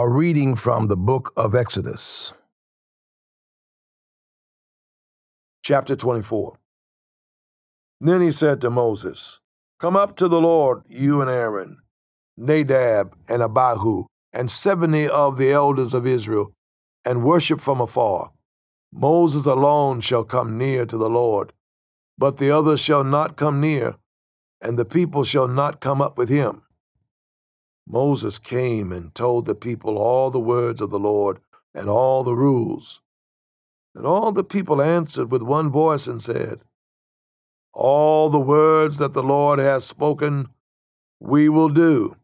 A reading from the book of Exodus, chapter 24. Then he said to Moses, Come up to the Lord, you and Aaron, Nadab and Abihu, and seventy of the elders of Israel, and worship from afar. Moses alone shall come near to the Lord, but the others shall not come near, and the people shall not come up with him. Moses came and told the people all the words of the Lord and all the rules. And all the people answered with one voice and said, All the words that the Lord has spoken, we will do.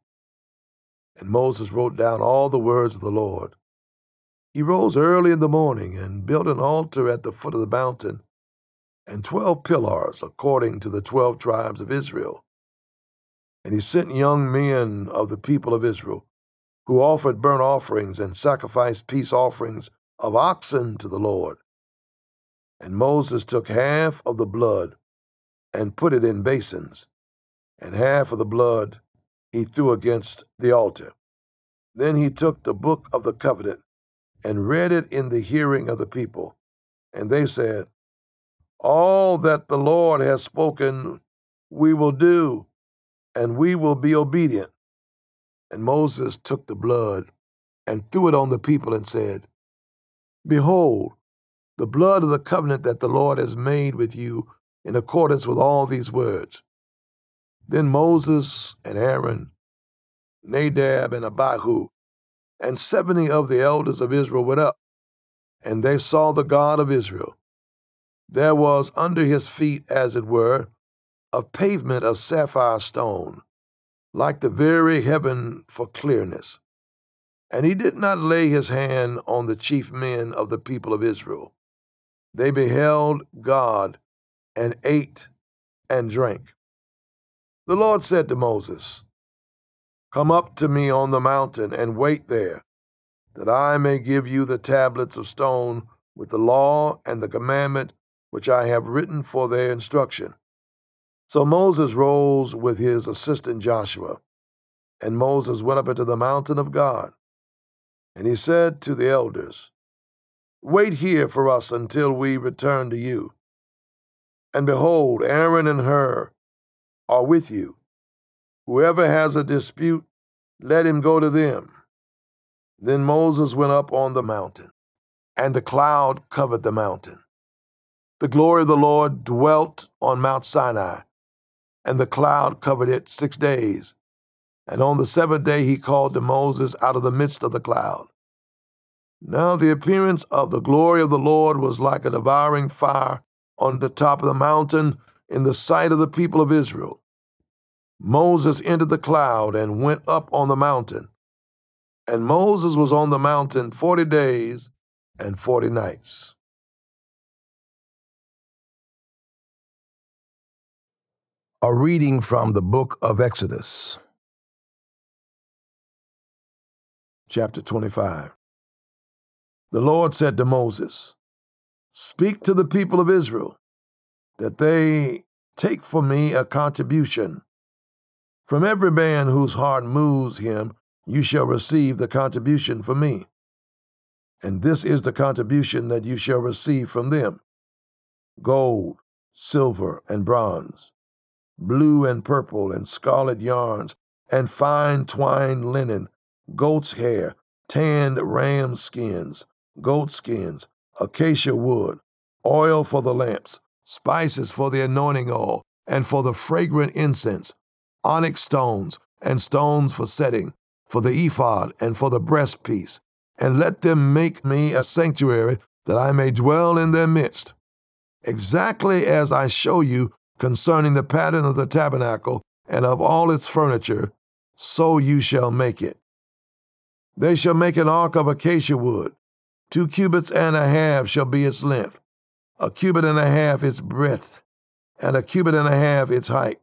And Moses wrote down all the words of the Lord. He rose early in the morning and built an altar at the foot of the mountain and twelve pillars according to the twelve tribes of Israel. And he sent young men of the people of Israel, who offered burnt offerings and sacrificed peace offerings of oxen to the Lord. And Moses took half of the blood and put it in basins, and half of the blood he threw against the altar. Then he took the book of the covenant and read it in the hearing of the people. And they said, All that the Lord has spoken, we will do and we will be obedient. And Moses took the blood and threw it on the people and said, Behold, the blood of the covenant that the Lord has made with you in accordance with all these words. Then Moses and Aaron, Nadab and Abihu, and seventy of the elders of Israel went up, and they saw the God of Israel. There was under his feet, as it were, a pavement of sapphire stone, like the very heaven for clearness. And he did not lay his hand on the chief men of the people of Israel. They beheld God and ate and drank. The Lord said to Moses, Come up to me on the mountain and wait there, that I may give you the tablets of stone with the law and the commandment which I have written for their instruction. So Moses rose with his assistant Joshua, and Moses went up into the mountain of God. And he said to the elders, Wait here for us until we return to you. And behold, Aaron and Hur are with you. Whoever has a dispute, let him go to them. Then Moses went up on the mountain, and the cloud covered the mountain. The glory of the Lord dwelt on Mount Sinai and the cloud covered it six days. And on the seventh day he called to Moses out of the midst of the cloud. Now the appearance of the glory of the Lord was like a devouring fire on the top of the mountain in the sight of the people of Israel. Moses entered the cloud and went up on the mountain. And Moses was on the mountain forty days and forty nights. A reading from the book of Exodus, chapter 25. The Lord said to Moses, Speak to the people of Israel that they take for me a contribution. From every man whose heart moves him, you shall receive the contribution for me. And this is the contribution that you shall receive from them gold, silver, and bronze blue and purple and scarlet yarns, and fine twined linen, goat's hair, tanned ram skins, goat skins, acacia wood, oil for the lamps, spices for the anointing oil, and for the fragrant incense, onyx stones, and stones for setting, for the ephod, and for the breastpiece. And let them make me a sanctuary that I may dwell in their midst. Exactly as I show you concerning the pattern of the tabernacle and of all its furniture, so you shall make it. They shall make an ark of acacia wood. Two cubits and a half shall be its length, a cubit and a half its breadth, and a cubit and a half its height.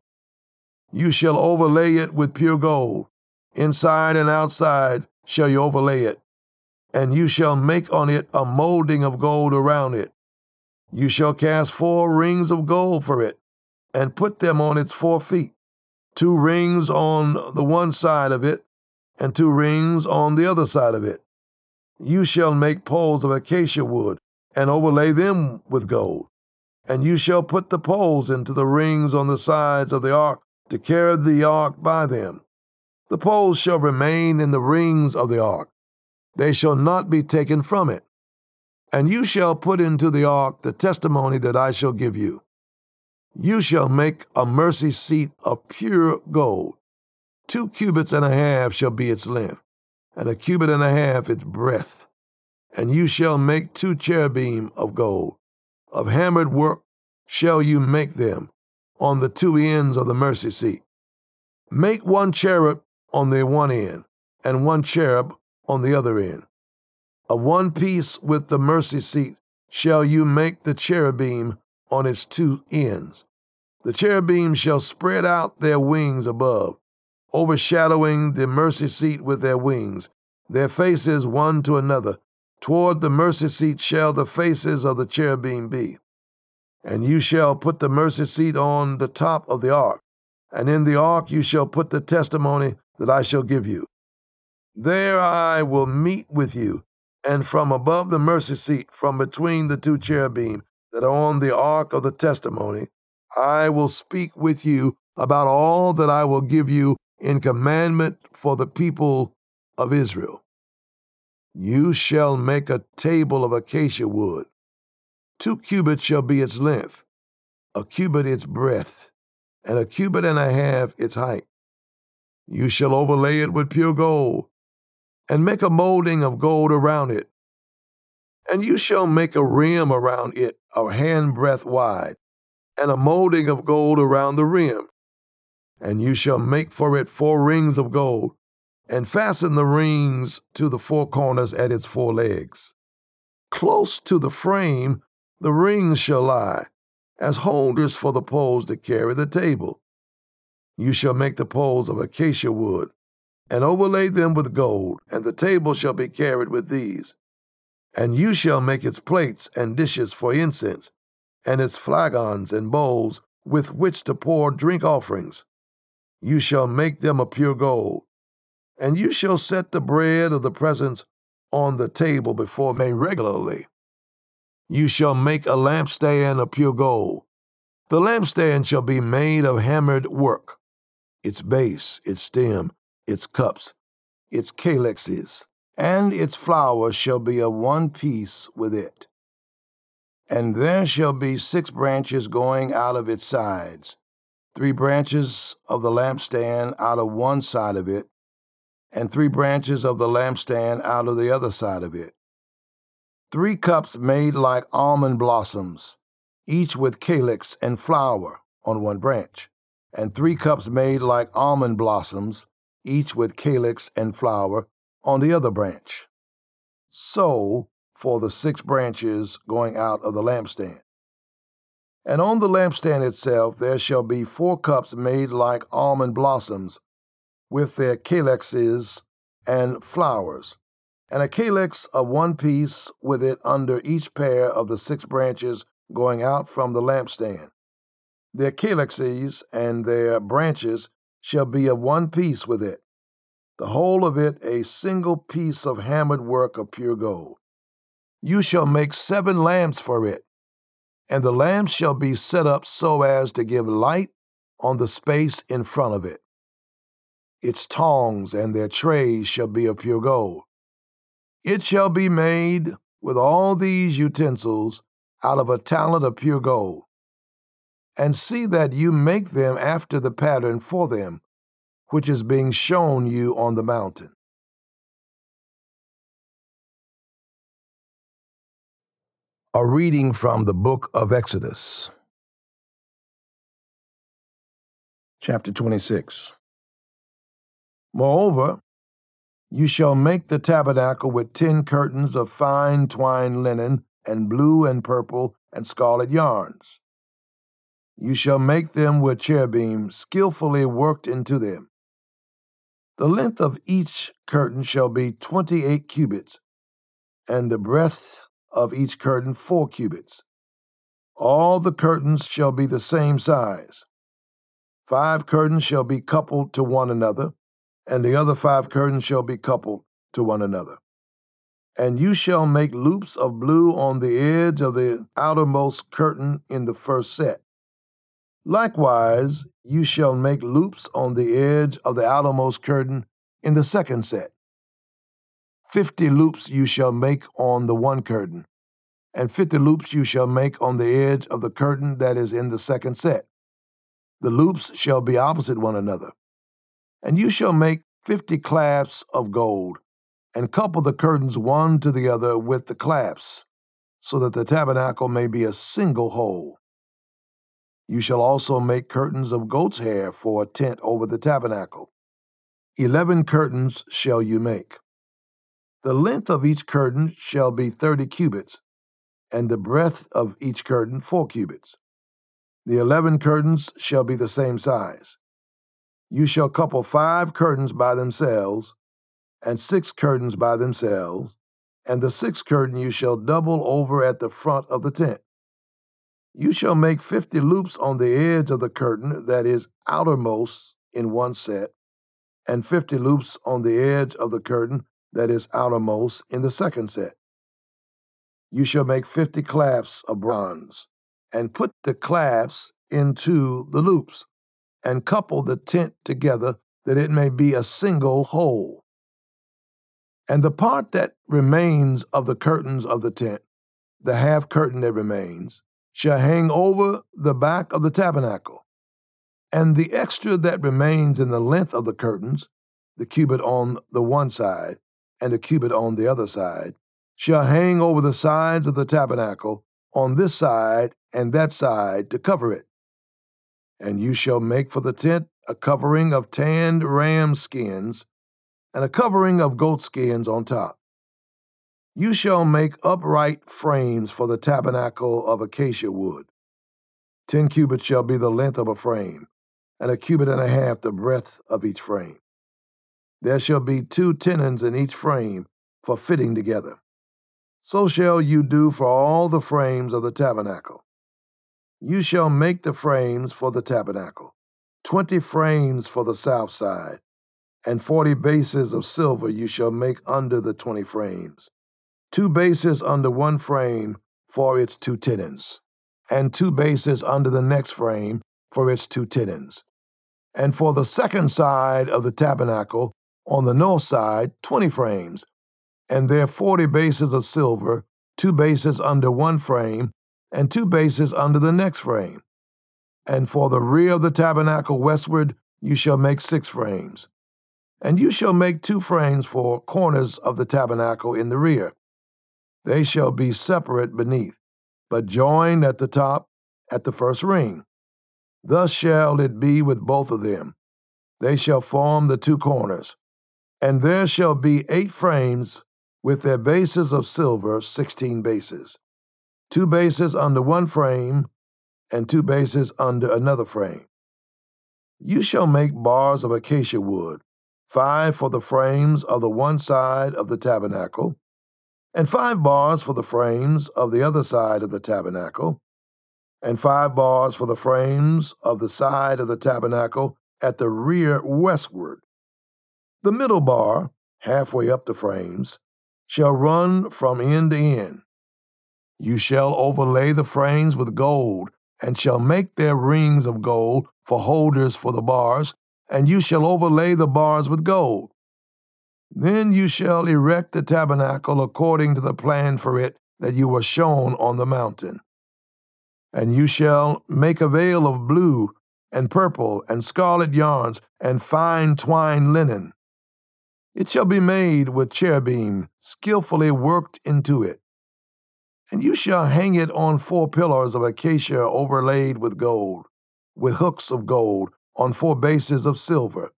You shall overlay it with pure gold. Inside and outside shall you overlay it. And you shall make on it a molding of gold around it. You shall cast four rings of gold for it and put them on its four feet, two rings on the one side of it and two rings on the other side of it. You shall make poles of acacia wood, and overlay them with gold. And you shall put the poles into the rings on the sides of the ark to carry the ark by them. The poles shall remain in the rings of the ark, they shall not be taken from it. And you shall put into the ark the testimony that I shall give you. You shall make a mercy seat of pure gold. Two cubits and a half shall be its length, and a cubit and a half its breadth. And you shall make two cherubim of gold. Of hammered work shall you make them on the two ends of the mercy seat. Make one cherub on the one end, and one cherub on the other end. Of one piece with the mercy seat shall you make the cherubim on its two ends. The cherubim shall spread out their wings above, overshadowing the mercy seat with their wings, their faces one to another. Toward the mercy seat shall the faces of the cherubim be. And you shall put the mercy seat on the top of the ark, and in the ark you shall put the testimony that I shall give you. There I will meet with you, and from above the mercy seat, from between the two cherubim that on the ark of the testimony, I will speak with you about all that I will give you in commandment for the people of Israel. You shall make a table of acacia wood. Two cubits shall be its length, a cubit its breadth, and a cubit and a half its height. You shall overlay it with pure gold and make a molding of gold around it. And you shall make a rim around it a handbreadth wide, and a molding of gold around the rim. And you shall make for it four rings of gold, and fasten the rings to the four corners at its four legs. Close to the frame the rings shall lie, as holders for the poles that carry the table. You shall make the poles of acacia wood, and overlay them with gold, and the table shall be carried with these. And you shall make its plates and dishes for incense, and its flagons and bowls with which to pour drink offerings. You shall make them of pure gold. And you shall set the bread of the presence on the table before me regularly. You shall make a lampstand of pure gold. The lampstand shall be made of hammered work, its base, its stem, its cups, its calyxes, and its flower shall be of one piece with it. And there shall be six branches going out of its sides, three branches of the lampstand out of one side of it, and three branches of the lampstand out of the other side of it. Three cups made like almond blossoms, each with calyx and flower on one branch, and three cups made like almond blossoms, each with calyx and flower on the other branch. So for the six branches going out of the lampstand. And on the lampstand itself there shall be four cups made like almond blossoms, with their calyxes and flowers, and a calyx of one piece with it under each pair of the six branches going out from the lampstand. Their calyxes and their branches shall be of one piece with it, the whole of it a single piece of hammered work of pure gold. You shall make seven lamps for it, and the lamps shall be set up so as to give light on the space in front of it. Its tongs and their trays shall be of pure gold. It shall be made with all these utensils out of a talent of pure gold and see that you make them after the pattern for them, which is being shown you on the mountain. A reading from the book of Exodus, chapter 26. Moreover, you shall make the tabernacle with ten curtains of fine twined linen, and blue and purple and scarlet yarns you shall make them with cherubim skillfully worked into them. The length of each curtain shall be twenty eight cubits, and the breadth of each curtain four cubits. All the curtains shall be the same size. Five curtains shall be coupled to one another, and the other five curtains shall be coupled to one another. And you shall make loops of blue on the edge of the outermost curtain in the first set. Likewise, you shall make loops on the edge of the outermost curtain in the second set. Fifty loops you shall make on the one curtain, and fifty loops you shall make on the edge of the curtain that is in the second set. The loops shall be opposite one another. And you shall make fifty clasps of gold, and couple the curtains one to the other with the clasps, so that the tabernacle may be a single whole. You shall also make curtains of goat's hair for a tent over the tabernacle. Eleven curtains shall you make. The length of each curtain shall be thirty cubits, and the breadth of each curtain four cubits. The eleven curtains shall be the same size. You shall couple five curtains by themselves, and six curtains by themselves, and the sixth curtain you shall double over at the front of the tent. You shall make fifty loops on the edge of the curtain that is outermost in one set, and fifty loops on the edge of the curtain that is outermost in the second set. You shall make fifty clasps of bronze, and put the clasps into the loops, and couple the tent together that it may be a single whole. And the part that remains of the curtains of the tent, the half curtain that remains, shall hang over the back of the tabernacle. And the extra that remains in the length of the curtains, the cubit on the one side and the cubit on the other side, shall hang over the sides of the tabernacle on this side and that side to cover it. And you shall make for the tent a covering of tanned ram skins and a covering of goat skins on top. You shall make upright frames for the tabernacle of acacia wood. Ten cubits shall be the length of a frame, and a cubit and a half the breadth of each frame. There shall be two tenons in each frame for fitting together. So shall you do for all the frames of the tabernacle. You shall make the frames for the tabernacle, twenty frames for the south side, and forty bases of silver you shall make under the twenty frames two bases under one frame for its two tenons, and two bases under the next frame for its two tenons. And for the second side of the tabernacle, on the north side, 20 frames, and there 40 bases of silver, two bases under one frame, and two bases under the next frame. And for the rear of the tabernacle westward, you shall make six frames. And you shall make two frames for corners of the tabernacle in the rear, they shall be separate beneath, but joined at the top at the first ring. Thus shall it be with both of them. They shall form the two corners. And there shall be eight frames with their bases of silver, sixteen bases. Two bases under one frame, and two bases under another frame. You shall make bars of acacia wood, five for the frames of the one side of the tabernacle, and five bars for the frames of the other side of the tabernacle, and five bars for the frames of the side of the tabernacle at the rear westward. The middle bar, halfway up the frames, shall run from end to end. You shall overlay the frames with gold, and shall make their rings of gold for holders for the bars, and you shall overlay the bars with gold. Then you shall erect the tabernacle according to the plan for it that you were shown on the mountain. And you shall make a veil of blue and purple and scarlet yarns and fine twined linen. It shall be made with cherubim skillfully worked into it. And you shall hang it on four pillars of acacia overlaid with gold, with hooks of gold on four bases of silver.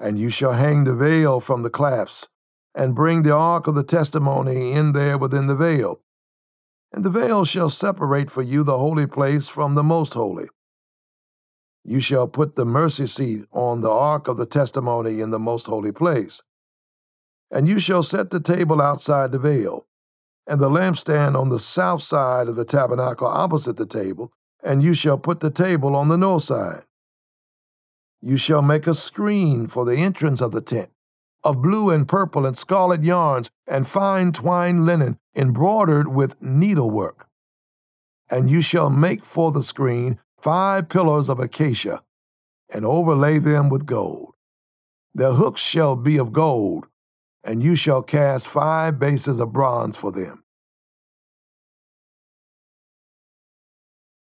And you shall hang the veil from the clasps, and bring the ark of the testimony in there within the veil. And the veil shall separate for you the holy place from the most holy. You shall put the mercy seat on the ark of the testimony in the most holy place. And you shall set the table outside the veil, and the lampstand on the south side of the tabernacle opposite the table, and you shall put the table on the north side. You shall make a screen for the entrance of the tent, of blue and purple and scarlet yarns, and fine twined linen, embroidered with needlework. And you shall make for the screen five pillars of acacia, and overlay them with gold. Their hooks shall be of gold, and you shall cast five bases of bronze for them.